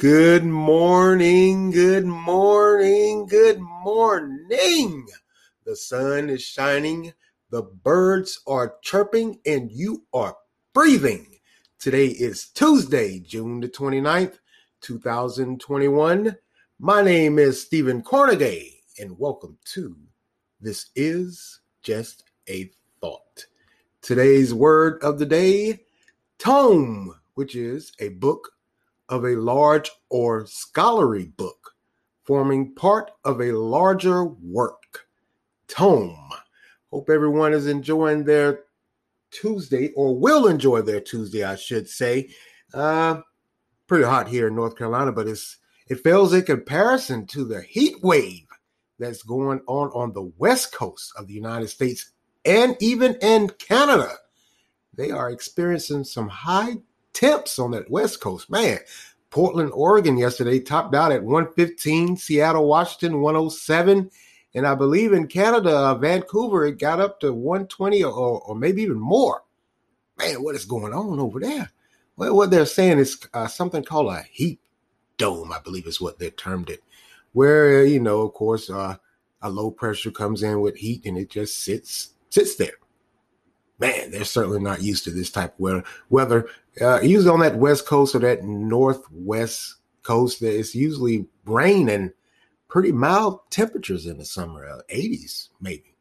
Good morning, good morning, good morning. The sun is shining, the birds are chirping, and you are breathing. Today is Tuesday, June the 29th, 2021. My name is Stephen Cornegay, and welcome to This Is Just a Thought. Today's word of the day, tome, which is a book of a large or scholarly book, forming part of a larger work. Tome. Hope everyone is enjoying their Tuesday, or will enjoy their Tuesday, I should say. Uh, pretty hot here in North Carolina, but it's it fails in comparison to the heat wave that's going on on the west coast of the United States and even in Canada. They are experiencing some high temps on that west coast. Man, Portland, Oregon yesterday topped out at 115, Seattle, Washington 107, and I believe in Canada, uh, Vancouver, it got up to 120 or, or maybe even more. Man, what is going on over there? Well, what they're saying is uh, something called a heat dome, I believe is what they termed it, where, you know, of course, uh, a low pressure comes in with heat and it just sits sits there man, they're certainly not used to this type of weather. Weather uh, usually on that west coast or that northwest coast, it's usually rain and pretty mild temperatures in the summer, uh, 80s maybe.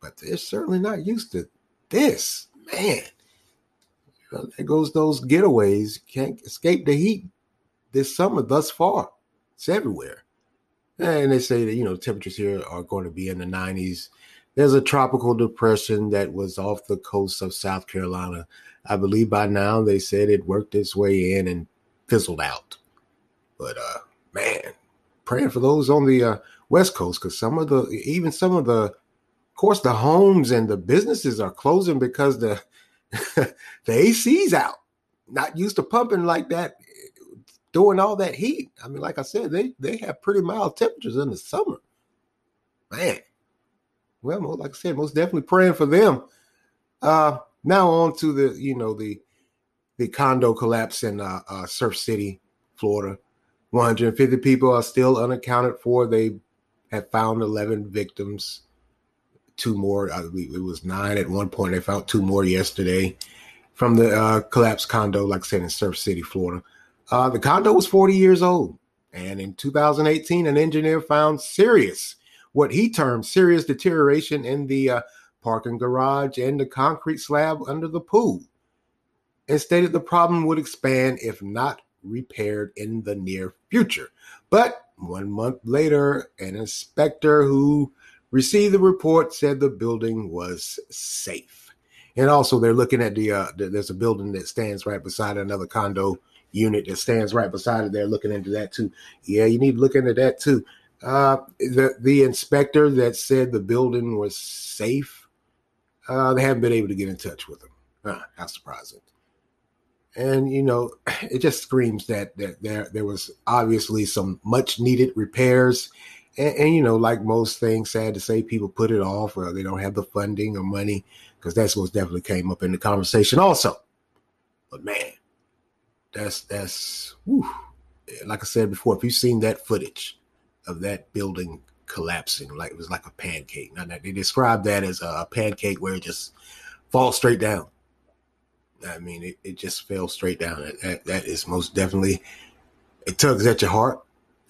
But they're certainly not used to this, man. Well, there goes those getaways. Can't escape the heat this summer thus far. It's everywhere. And they say that, you know, temperatures here are going to be in the 90s there's a tropical depression that was off the coast of South Carolina. I believe by now they said it worked its way in and fizzled out. But uh, man, praying for those on the uh, West Coast because some of the even some of the, of course, the homes and the businesses are closing because the the AC's out. Not used to pumping like that doing all that heat. I mean, like I said, they they have pretty mild temperatures in the summer. Man, well, like I said, most definitely praying for them. Uh, now on to the you know the the condo collapse in uh, uh, Surf City, Florida. 150 people are still unaccounted for. They have found 11 victims. Two more, it was nine at one point. They found two more yesterday from the uh, collapsed condo, like I said, in Surf City, Florida. Uh, the condo was 40 years old. And in 2018, an engineer found serious what he termed serious deterioration in the uh, parking garage and the concrete slab under the pool and stated the problem would expand if not repaired in the near future. But one month later, an inspector who received the report said the building was safe. And also, they're looking at the, uh, the there's a building that stands right beside another condo unit that stands right beside it. They're looking into that too. Yeah, you need to look into that too. Uh, the the inspector that said the building was safe, uh, they haven't been able to get in touch with them. Uh, how surprising! And you know, it just screams that that there there was obviously some much needed repairs, and, and, you know, like most things, sad to say, people put it off or they don't have the funding or money because that's what definitely came up in the conversation also. But man, that's that's whew. like I said before. If you've seen that footage of that building collapsing like it was like a pancake. Now they described that as a pancake where it just falls straight down. I mean, it, it just fell straight down. That, that is most definitely it tugs at your heart.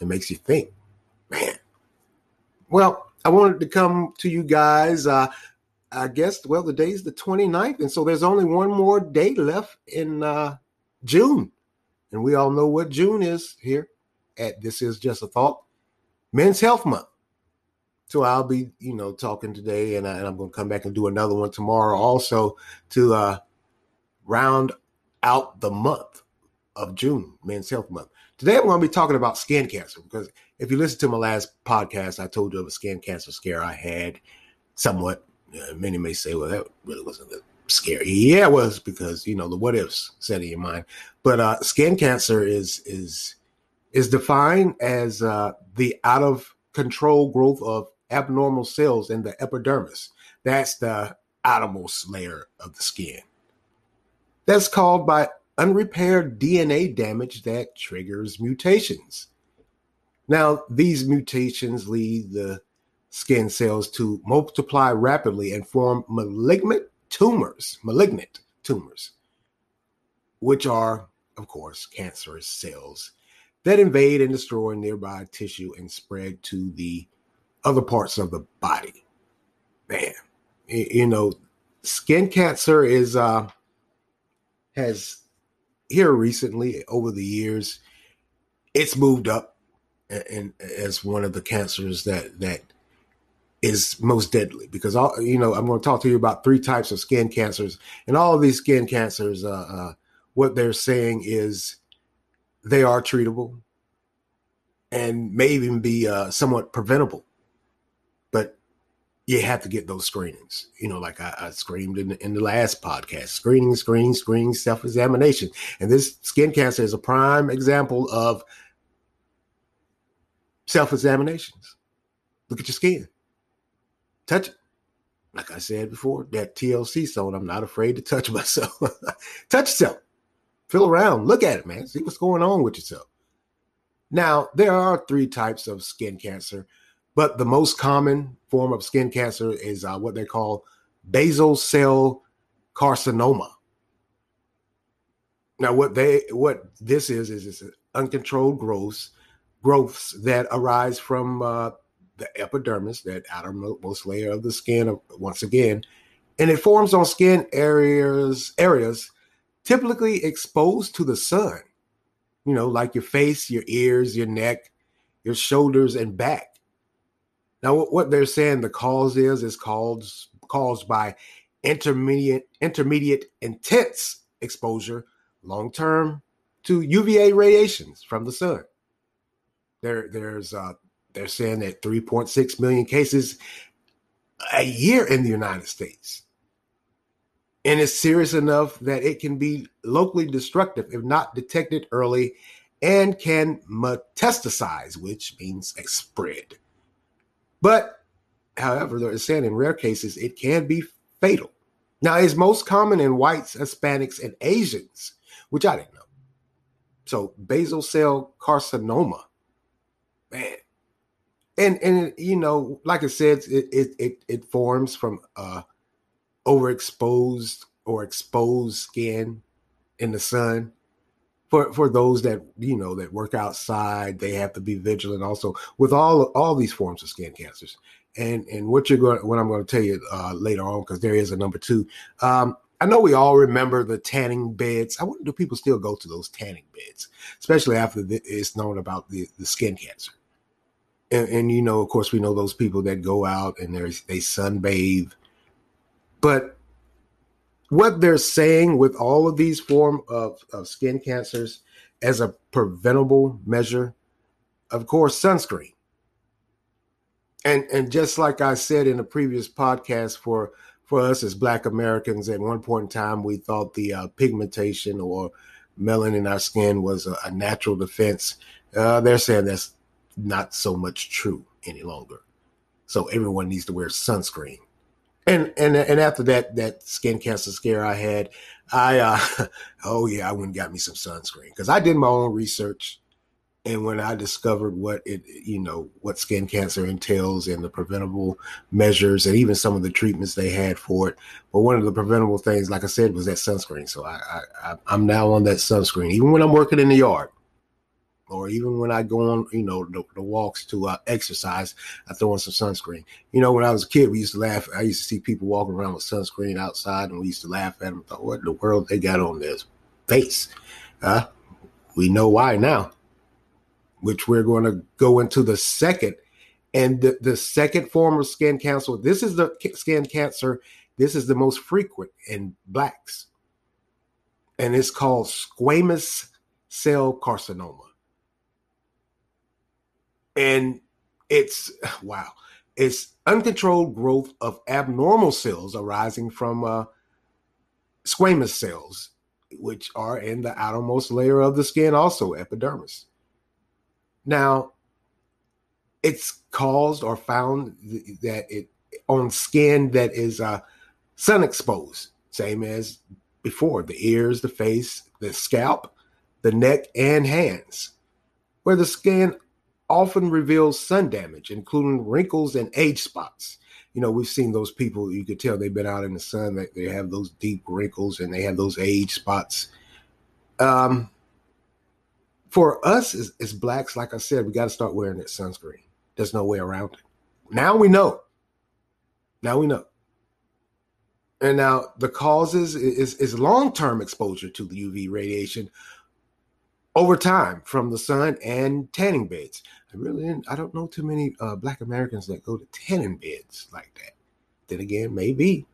It makes you think, man. Well, I wanted to come to you guys. Uh, I guess, well, the day's the 29th. And so there's only one more day left in uh, June. And we all know what June is here at This Is Just a Thought. Men's Health Month. So I'll be, you know, talking today, and, I, I'm going to come back and do another one tomorrow, also to uh, round out the month of June, Men's Health Month. Today I'm going to be talking about skin cancer because if you listen to my last podcast, I told you of a skin cancer scare I had. Somewhat, uh, many may say, "Well, that really wasn't scary." Yeah, it was because you know the what ifs set in your mind. But uh, skin cancer is is is defined as uh, the out of control growth of abnormal cells in the epidermis. That's the outermost layer of the skin. That's called by unrepaired DNA damage that triggers mutations. Now, these mutations lead the skin cells to multiply rapidly and form malignant tumors, malignant tumors, which are, of course, cancerous cells that invade and destroy nearby tissue and spread to the other parts of the body. Man, you know, skin cancer is uh has here recently over the years it's moved up and as one of the cancers that that is most deadly because all you know i'm going to talk to you about three types of skin cancers and all of these skin cancers uh, uh, what they're saying is they are treatable and may even be uh, somewhat preventable but you have to get those screenings you know like i, I screamed in, in the last podcast screening screening screening self-examination and this skin cancer is a prime example of self-examinations look at your skin touch it. Like I said before, that TLC zone, I'm not afraid to touch myself. touch yourself. Feel around. Look at it, man. See what's going on with yourself. Now, there are three types of skin cancer, but the most common form of skin cancer is uh, what they call basal cell carcinoma. Now, what they what this is is it's uncontrolled growths growths that arise from uh, the epidermis, that outermost layer of the skin, once again, and it forms on skin areas areas typically exposed to the sun. You know, like your face, your ears, your neck, your shoulders, and back. Now, what they're saying the cause is is caused caused by intermediate intermediate intense exposure long term to UVA radiations from the sun. There, there's uh, they're saying that 3.6 million cases a year in the United States. And it's serious enough that it can be locally destructive if not detected early and can metastasize, which means spread. But, however, they're saying in rare cases it can be fatal. Now, it's most common in whites, Hispanics, and Asians, which I didn't know. So, basal cell carcinoma, man, and and you know, like I said, it it it, it forms from uh, overexposed or exposed skin in the sun. For for those that you know that work outside, they have to be vigilant. Also, with all all these forms of skin cancers, and and what you're going, what I'm going to tell you uh, later on, because there is a number two. Um, I know we all remember the tanning beds. I wonder do people still go to those tanning beds, especially after the, it's known about the, the skin cancer and, and, you know, of course, we know those people that go out and they sunbathe, but what they're saying with all of these form of, of skin cancers as a preventable measure, of course, sunscreen. And and just like I said in a previous podcast, for for us as Black Americans, at one point in time, we thought the uh, pigmentation or melanin in our skin was a, a natural defense. Uh, they're saying that's not so much true any longer. So everyone needs to wear sunscreen. And and and after that that skin cancer scare I had, I uh oh yeah, I went and got me some sunscreen because I did my own research. And when I discovered what it, you know, what skin cancer entails and the preventable measures and even some of the treatments they had for it, but one of the preventable things, like I said, was that sunscreen. So I, I I'm now on that sunscreen, even when I'm working in the yard or even when I go on, you know, the, the walks to uh, exercise, I throw on some sunscreen. You know, when I was a kid, we used to laugh. I used to see people walking around with sunscreen outside, and we used to laugh at them. Thought, what in the world they got on their face? Uh, we know why now. Which we're going to go into the second, and the, the second form of skin cancer. This is the skin cancer. This is the most frequent in blacks, and it's called squamous cell carcinoma and it's wow. It's uncontrolled growth of abnormal cells arising from uh, squamous cells which are in the outermost layer of the skin also epidermis. Now it's caused or found that it on skin that is uh, sun exposed same as before the ears, the face, the scalp, the neck, and hands, where the skin often reveals sun damage, including wrinkles and age spots. You know, we've seen those people, you could tell they've been out in the sun, that they have those deep wrinkles and they have those age spots. Um, for us as, as blacks, like I said, we got to start wearing that sunscreen. There's no way around it. Now we know. Now we know. And now the causes is, is long-term exposure to the UV radiation over time from the sun and tanning beds. I really I don't know too many uh, black Americans that go to tanning beds like that. Then again, maybe.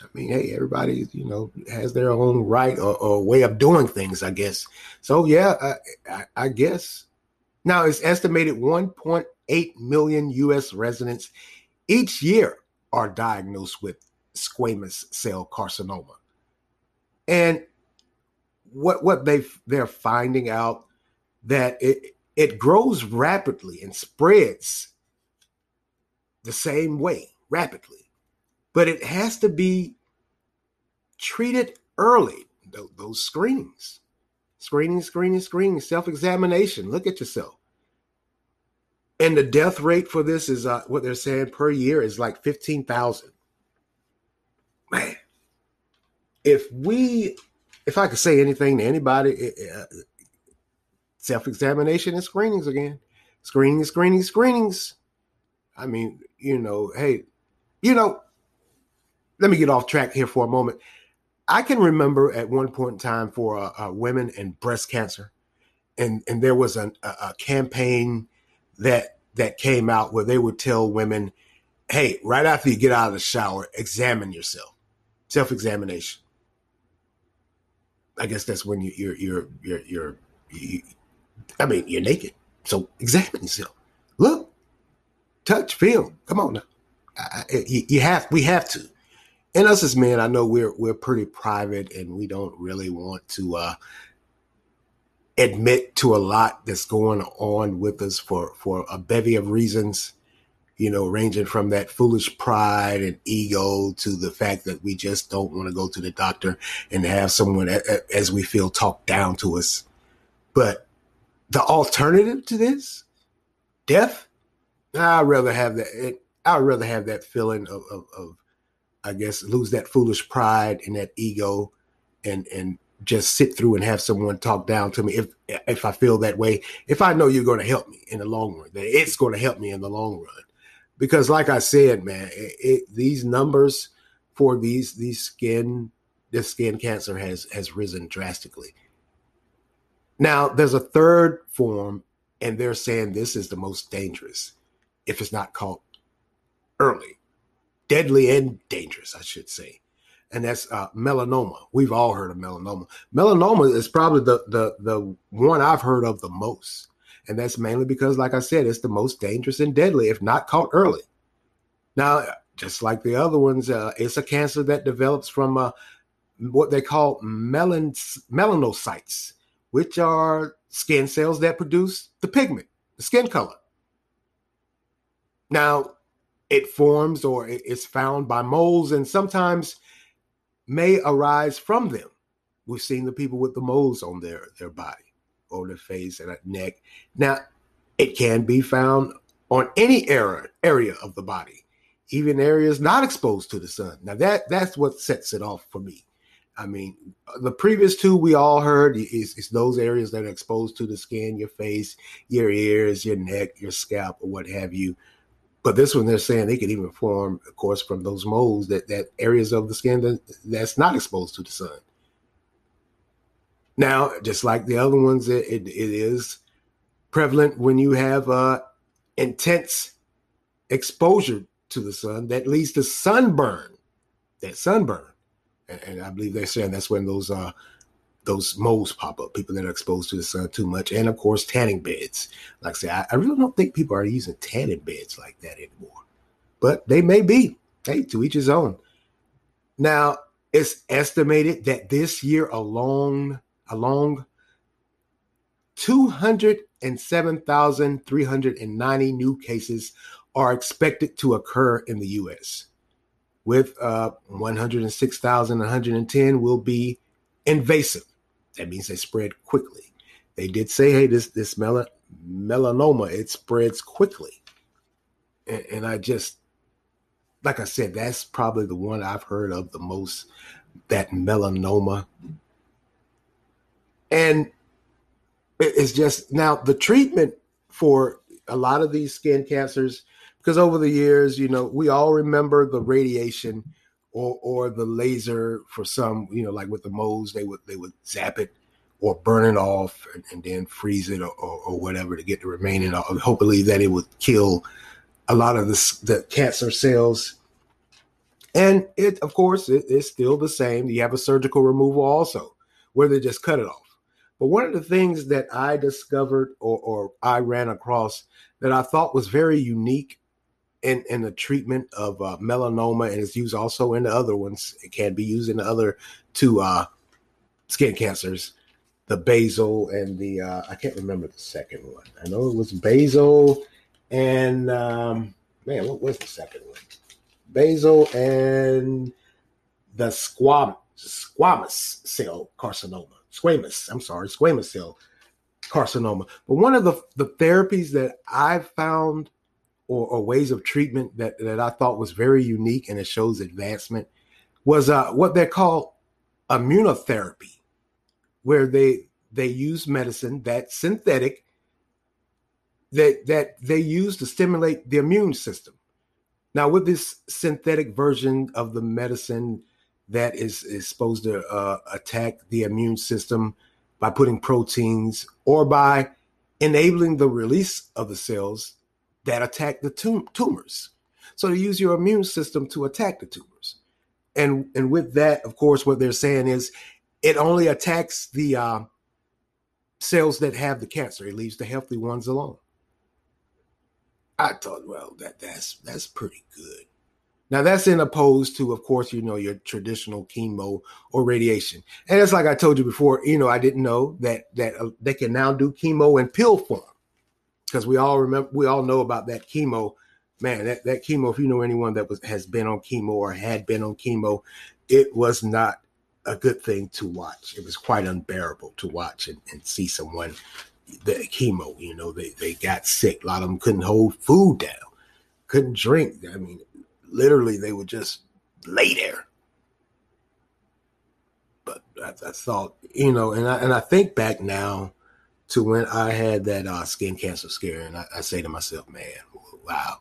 I mean, hey, everybody, you know, has their own right or, or way of doing things, I guess. So yeah, I, I, I guess. Now it's estimated 1.8 million U.S. residents each year are diagnosed with squamous cell carcinoma. And what what they they're finding out that it it grows rapidly and spreads the same way rapidly, but it has to be treated early. Those screenings, screening, screening, screening, self examination. Look at yourself. And the death rate for this is uh, what they're saying per year is like 15,000 man, if we, if I could say anything to anybody, uh, self examination and screenings again, screening, screening, screenings. I mean, you know, hey, you know, let me get off track here for a moment. I can remember at one point in time for uh, uh, women and breast cancer, and and there was an, a, a campaign that that came out where they would tell women, "Hey, right after you get out of the shower, examine yourself." self examination. I guess that's when you, you're you're you're you're you, I mean you're naked, so examine yourself. Look, touch, feel. Come on now, I, you, you have we have to. And us as men, I know we're we're pretty private and we don't really want to uh, admit to a lot that's going on with us for for a bevy of reasons you know, ranging from that foolish pride and ego to the fact that we just don't want to go to the doctor and have someone, as we feel, talk down to us. But the alternative to this, death, I'd rather have that. I'd rather have that feeling of, of, of, I guess, lose that foolish pride and that ego, and and just sit through and have someone talk down to me if if I feel that way. If I know you're going to help me in the long run, that it's going to help me in the long run because like I said, man, it, it, these numbers for these these skin this skin cancer has has risen drastically. Now there's a third form, and they're saying this is the most dangerous if it's not caught early, deadly and dangerous, I should say. And that's uh, melanoma. We've all heard of melanoma. Melanoma is probably the the the one I've heard of the most. And that's mainly because, like I said, it's the most dangerous and deadly if not caught early. Now, just like the other ones, uh, it's a cancer that develops from uh, what they call melan- melanocytes, which are skin cells that produce the pigment, the skin color. Now, it forms or it's found by moles and sometimes may arise from them. We've seen the people with the moles on their, their body or the face and neck. Now, it can be found on any area area of the body, even areas not exposed to the sun. Now that that's what sets it off for me. I mean, the previous two we all heard is, is those areas that are exposed to the skin, your face, your ears, your neck, your scalp, or what have you. But this one, they're saying they could even form, of course, from those moles that that areas of the skin that, that's not exposed to the sun. Now, just like the other ones, it, it, it is prevalent when you have uh, intense exposure to the sun that leads to sunburn. That sunburn, and, and I believe they're saying that's when those uh, those moles pop up. People that are exposed to the sun too much, and of course tanning beds. Like I say, I, I really don't think people are using tanning beds like that anymore, but they may be. Hey, to each his own. Now, it's estimated that this year alone along 207,390 new cases are expected to occur in the U.S., with uh, 106,110 will be invasive. That means they spread quickly. They did say, hey, this this mel- melanoma it spreads quickly, and, and I just, like I said, that's probably the one I've heard of the most. That melanoma, and it's just now the treatment for a lot of these skin cancers because over the years, you know, we all remember the radiation or or the laser for some, you know, like with the moles, they would they would zap it or burn it off and, and then freeze it or, or, or, whatever to get the remaining. Hopefully that it would kill a lot of the, the cancer cells. And it, of course, it is still the same. You have a surgical removal also, where they just cut it off. But one of the things that I discovered or, or I ran across that I thought was very unique in, in the treatment of uh, melanoma, and it's used also in the other ones. It can be used in the other two uh, skin cancers, the basal and the uh, I can't remember the second one. I know it was basal and um, man, what was the second one? Basal and the squam squamous cell carcinoma. Squamous, I'm sorry, squamous cell carcinoma. But one of the, the therapies that I've found or, or, ways of treatment that, that I thought was very unique and it shows advancement was uh, what they call immunotherapy, where they they use medicine that's synthetic that that they use to stimulate the immune system. Now, with this synthetic version of the medicine that is is supposed to uh, attack the immune system by putting proteins or by enabling the release of the cells that attack the tum- tumors. So to use your immune system to attack the tumors. And and with that, of course, what they're saying is it only attacks the uh, cells that have the cancer. It leaves the healthy ones alone. I thought, well, that that's that's pretty good. Now that's in opposed to, of course, you know, your traditional chemo or radiation. And it's like I told you before, you know, I didn't know that that uh, they can now do chemo in pill form because we all remember, we all know about that chemo. Man, that, that chemo, if you know anyone that was has been on chemo or had been on chemo, it was not a good thing to watch. It was quite unbearable to watch and, and see someone the chemo, you know, they, they got sick. A lot of them couldn't hold food down, couldn't drink. I mean, literally they would just lay there. But I, I thought, you know, and I and I think back now to when I had that uh, skin cancer scare, and I, I, say to myself, man, wow.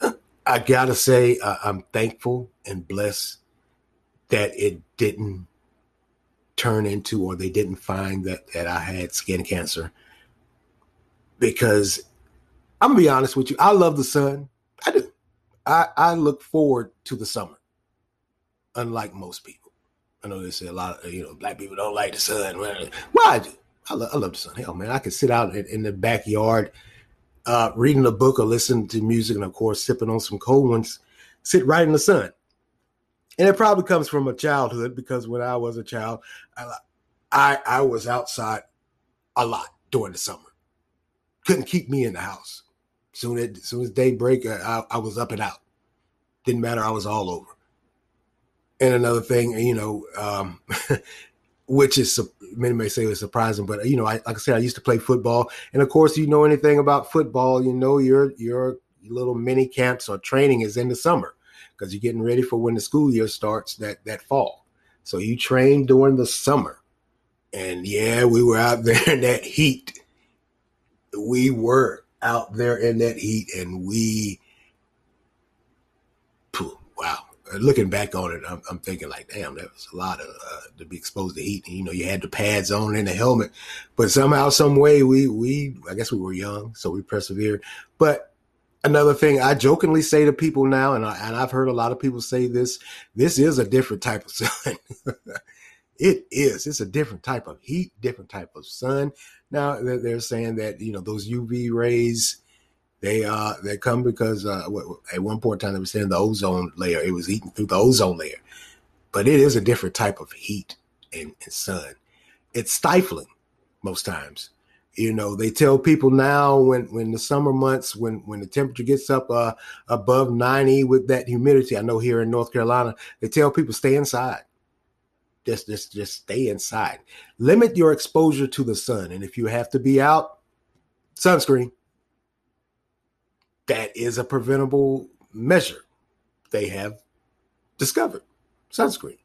I gotta say, I'm thankful and blessed that it didn't turn into, or they didn't find that that I had skin cancer, because I'm gonna be honest with you, I love the sun. I do. I, I look forward to the summer, unlike most people. I know they say a lot of you know black people don't like the sun. Well, I do. I, lo- I love the sun. Hell, man, I can sit out in, in the backyard, uh, reading a book or listening to music, and of course, sipping on some cold ones. Sit right in the sun, and it probably comes from a childhood because when I was a child, I I, I was outside a lot during the summer. Couldn't keep me in the house. Soon as soon as daybreak, I, I was up and out. Didn't matter. I was all over. And another thing, you know, um, which is many may say it's surprising, but you know, I, like I said, I used to play football, and of course, you know anything about football, you know your your little mini camps or training is in the summer because you're getting ready for when the school year starts that that fall. So you train during the summer, and yeah, we were out there in that heat. We were out there in that heat, and we, wow. Looking back on it, I'm, I'm, thinking like, damn, that was a lot of uh, to be exposed to heat. And, you know, you had the pads on and the helmet, but somehow, some way, we we I guess we were young, so we persevered. But another thing I jokingly say to people now, and, I, and I've heard a lot of people say this: this is a different type of sun. It is. It's a different type of heat, different type of sun. Now they're saying that you know those UV rays, they uh they come because uh, at one point in time they were saying the ozone layer it was eating through the ozone layer, but it is a different type of heat and, and sun. It's stifling most times. You know, they tell people now when when the summer months when when the temperature gets up uh, above 90 with that humidity. I know here in North Carolina, they tell people stay inside Just, just, just stay inside. Limit your exposure to the sun. And if you have to be out, sunscreen. That is a preventable measure. They have discovered sunscreen.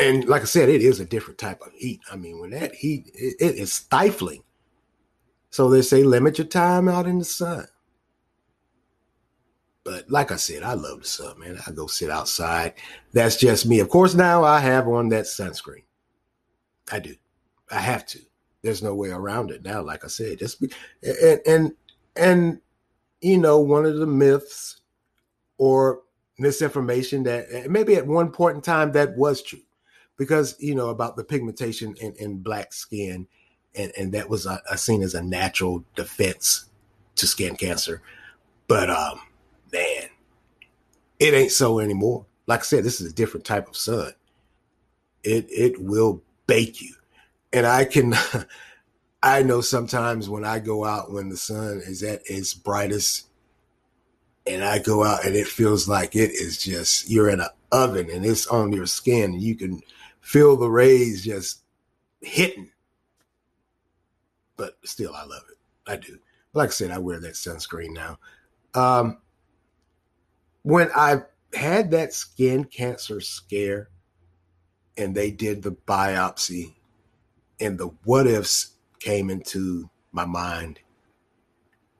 And like I said, it is a different type of heat. I mean, when that heat, it, it is stifling. So they say limit your time out in the sun. But like I said, I love the sun, man. I go sit outside. That's just me. Of course, now I have on that sunscreen. I do. I have to. There's no way around it now. Like I said, just be, and and and you know, one of the myths or misinformation that maybe at one point in time that was true, because you know about the pigmentation in, in black skin, and and that was a seen as a natural defense to skin cancer. But um, man, it ain't so anymore. Like I said, this is a different type of sun. It it will bake you. And I can I know sometimes when I go out when the sun is at its brightest and I go out and it feels like it is just you're in an oven and it's on your skin and you can feel the rays just hitting. But still I love it. I do. Like I said, I wear that sunscreen now. Um, when I had that skin cancer scare and they did the biopsy and the what ifs came into my mind.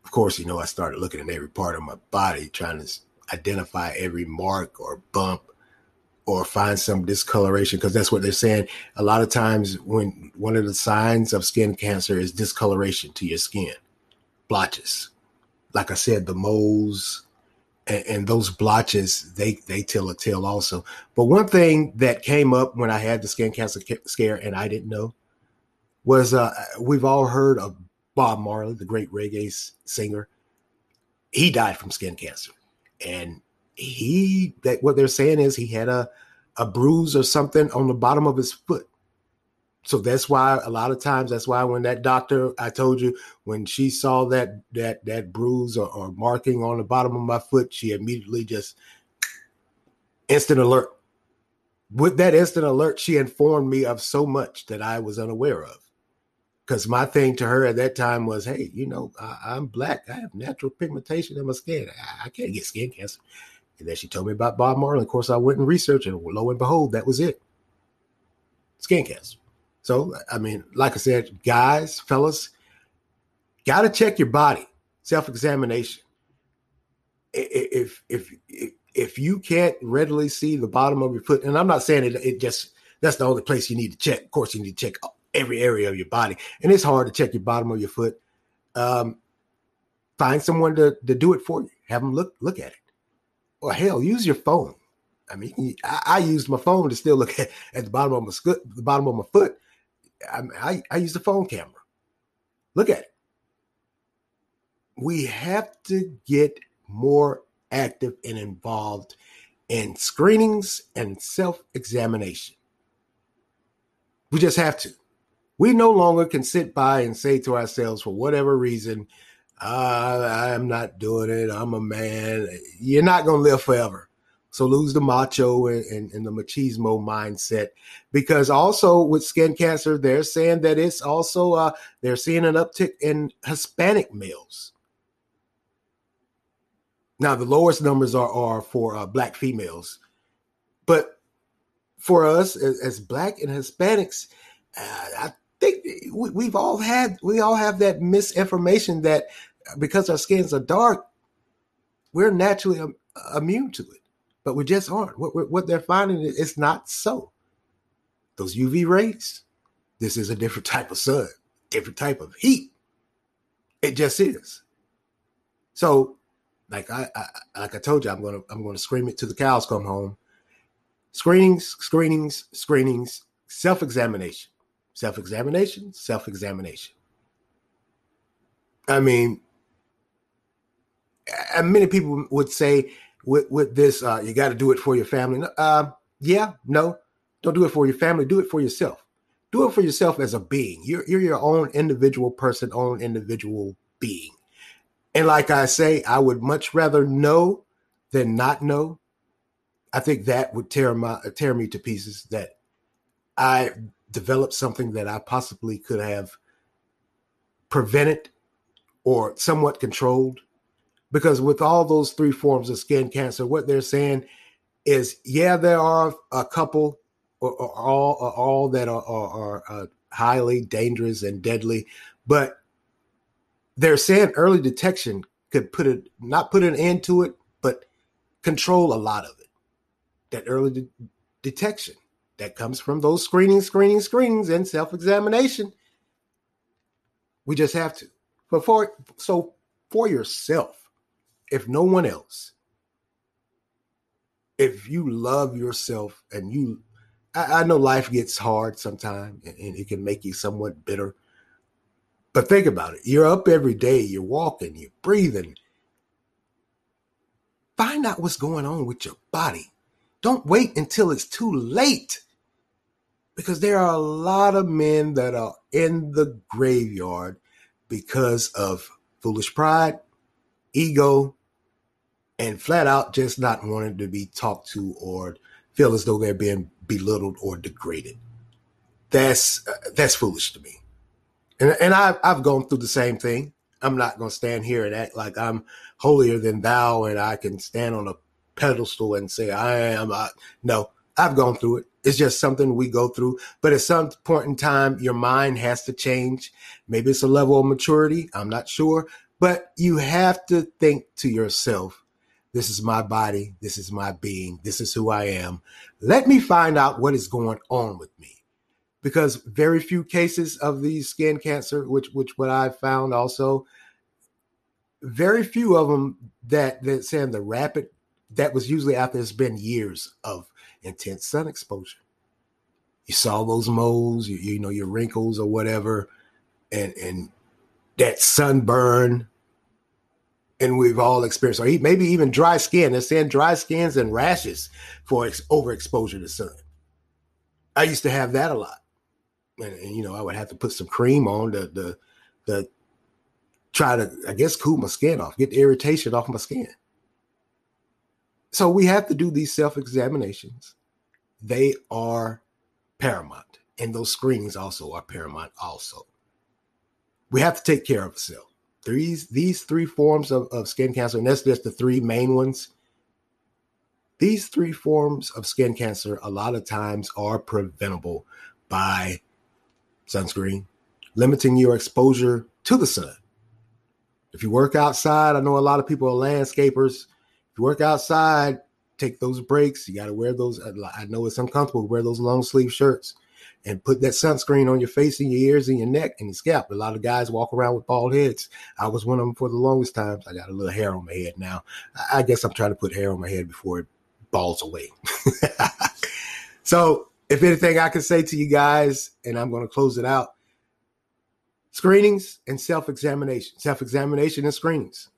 Of course, you know, I started looking at every part of my body, trying to identify every mark or bump or find some discoloration because that's what they're saying. A lot of times, when one of the signs of skin cancer is discoloration to your skin, blotches. Like I said, the moles, and, and, those blotches they they tell a tale also. But one thing that came up when I had the skin cancer scare and I didn't know was uh, we've all heard of Bob Marley, the great reggae singer. He died from skin cancer, and he that what they're saying is he had a a bruise or something on the bottom of his foot so that's why a lot of times that's why when that doctor I told you when she saw that that that bruise or, or marking on the bottom of my foot, she immediately just instant alert. With that instant alert, she informed me of so much that I was unaware of. Because my thing to her at that time was, hey, you know, I, am black. I have natural pigmentation in my skin. I, I, can't get skin cancer. And then she told me about Bob Marley. Of course, I went and researched, and lo and behold, that was it. Skin cancer. So, I mean, like I said, guys, fellas, got to check your body, self examination. If, if, if, if you can't readily see the bottom of your foot, and I'm not saying it, it just, that's the only place you need to check. Of course, you need to check every area of your body, and it's hard to check your bottom of your foot. Um, find someone to, to do it for you. Have them look look at it, or hell, use your phone. I mean, I, I used my phone to still look at, at the bottom of my the bottom of my foot, I, I, use the phone camera. Look at it. We have to get more active and involved in screenings and self examination. We just have to. We no longer can sit by and say to ourselves, for whatever reason, uh, I'm not doing it. I'm a man. You're not going to live forever. So lose the macho and, and, and, the machismo mindset. Because also with skin cancer, they're saying that it's also uh, they're seeing an uptick in Hispanic males. Now the lowest numbers are are for uh, black females, but for us as, as black and Hispanics, uh, I think we, we've all had we all have that misinformation that because our skins are dark, we're naturally um, immune to it but we just aren't. What, what they're finding is it's not so. Those UV rays, this is a different type of sun, different type of heat. It just is. So, like I, I like I told you, I'm gonna I'm gonna scream it till the cows come home. Screenings, screenings, screenings, self-examination, self-examination, self-examination. I mean, many people would say with with this uh, you got to do it for your family uh, yeah no don't do it for your family do it for yourself do it for yourself as a being you're, you're your own individual person own individual being and like i say i would much rather know than not know I think that would tear my tear me to pieces. That I developed something that I possibly could have prevented or somewhat controlled. Because with all those three forms of skin cancer, what they're saying is, yeah, there are a couple or, or all or all that are, are, are uh, highly dangerous and deadly, but they're saying early detection could put it not put an end to it, but control a lot of it. That early de- detection that comes from those screening, screening, screenings, and self examination. We just have to. But for so for yourself, if no one else, if you love yourself and you, I, I know life gets hard sometimes and, and it can make you somewhat bitter. But think about it. You're up every day, you're walking, you're breathing. Find out what's going on with your body. Don't wait until it's too late. Because there are a lot of men that are in the graveyard because of foolish pride, ego, and flat out just not wanting to be talked to or feel as though they're being belittled or degraded. That's uh, that's foolish to me. And and I've I've gone through the same thing. I'm not going to stand here and act like I'm holier than thou and I can stand on a pedestal and say I am. I, no, I've gone through it. It's just something we go through. But at some point in time, your mind has to change. Maybe it's a level of maturity. I'm not sure. But you have to think to yourself, this is my body. This is my being. This is who I am. Let me find out what is going on with me. Because very few cases of these skin cancer, which which what I found also, very few of them that that saying the rapid that was usually after it's been years of intense sun exposure. You saw those moles, you, you know, your wrinkles or whatever, and and that sunburn. And we've all experienced, or maybe even dry skin. They're saying dry skins and rashes for ex- overexposure to sun. I used to have that a lot, and, and you know, I would have to put some cream on the the the try to, I guess, cool my skin off, get the irritation off my skin. So we have to do these self examinations. They are paramount. And those screenings also are paramount, also. We have to take care of ourselves. These, these three forms of, of skin cancer, and that's just the three main ones. These three forms of skin cancer, a lot of times, are preventable by sunscreen, limiting your exposure to the sun. If you work outside, I know a lot of people are landscapers if you work outside, take those breaks. You got to wear those. I know it's uncomfortable. Wear those long sleeve shirts and put that sunscreen on your face and your ears and your neck and your scalp. A lot of guys walk around with bald heads. I was one of them for the longest times. I got a little hair on my head now. I guess I'm trying to put hair on my head before it balls away. so, if anything I can say to you guys, and I'm going to close it out screenings and self examination, self examination and screenings.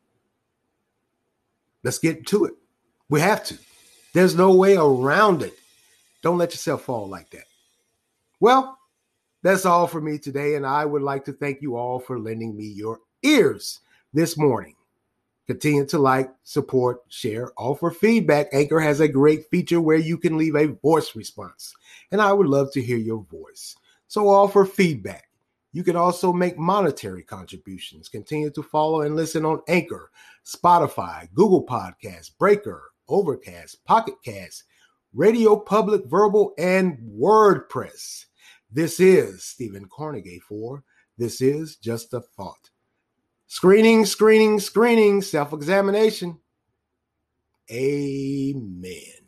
Let's get to it. We have to. There's no way around it. Don't let yourself fall like that. Well, that's all for me today, and I would like to thank you all for lending me your ears this morning. Continue to like, support, share, offer feedback. Anchor has a great feature where you can leave a voice response, and I would love to hear your voice. So offer feedback. You can also make monetary contributions. Continue to follow and listen on Anchor, Spotify, Google Podcasts, Breaker, Overcast, Pocket Cast, Radio Public Verbal, and WordPress. This is Stephen Carnegie for This is Just a Thought. Screening, screening, screening, self examination. Amen.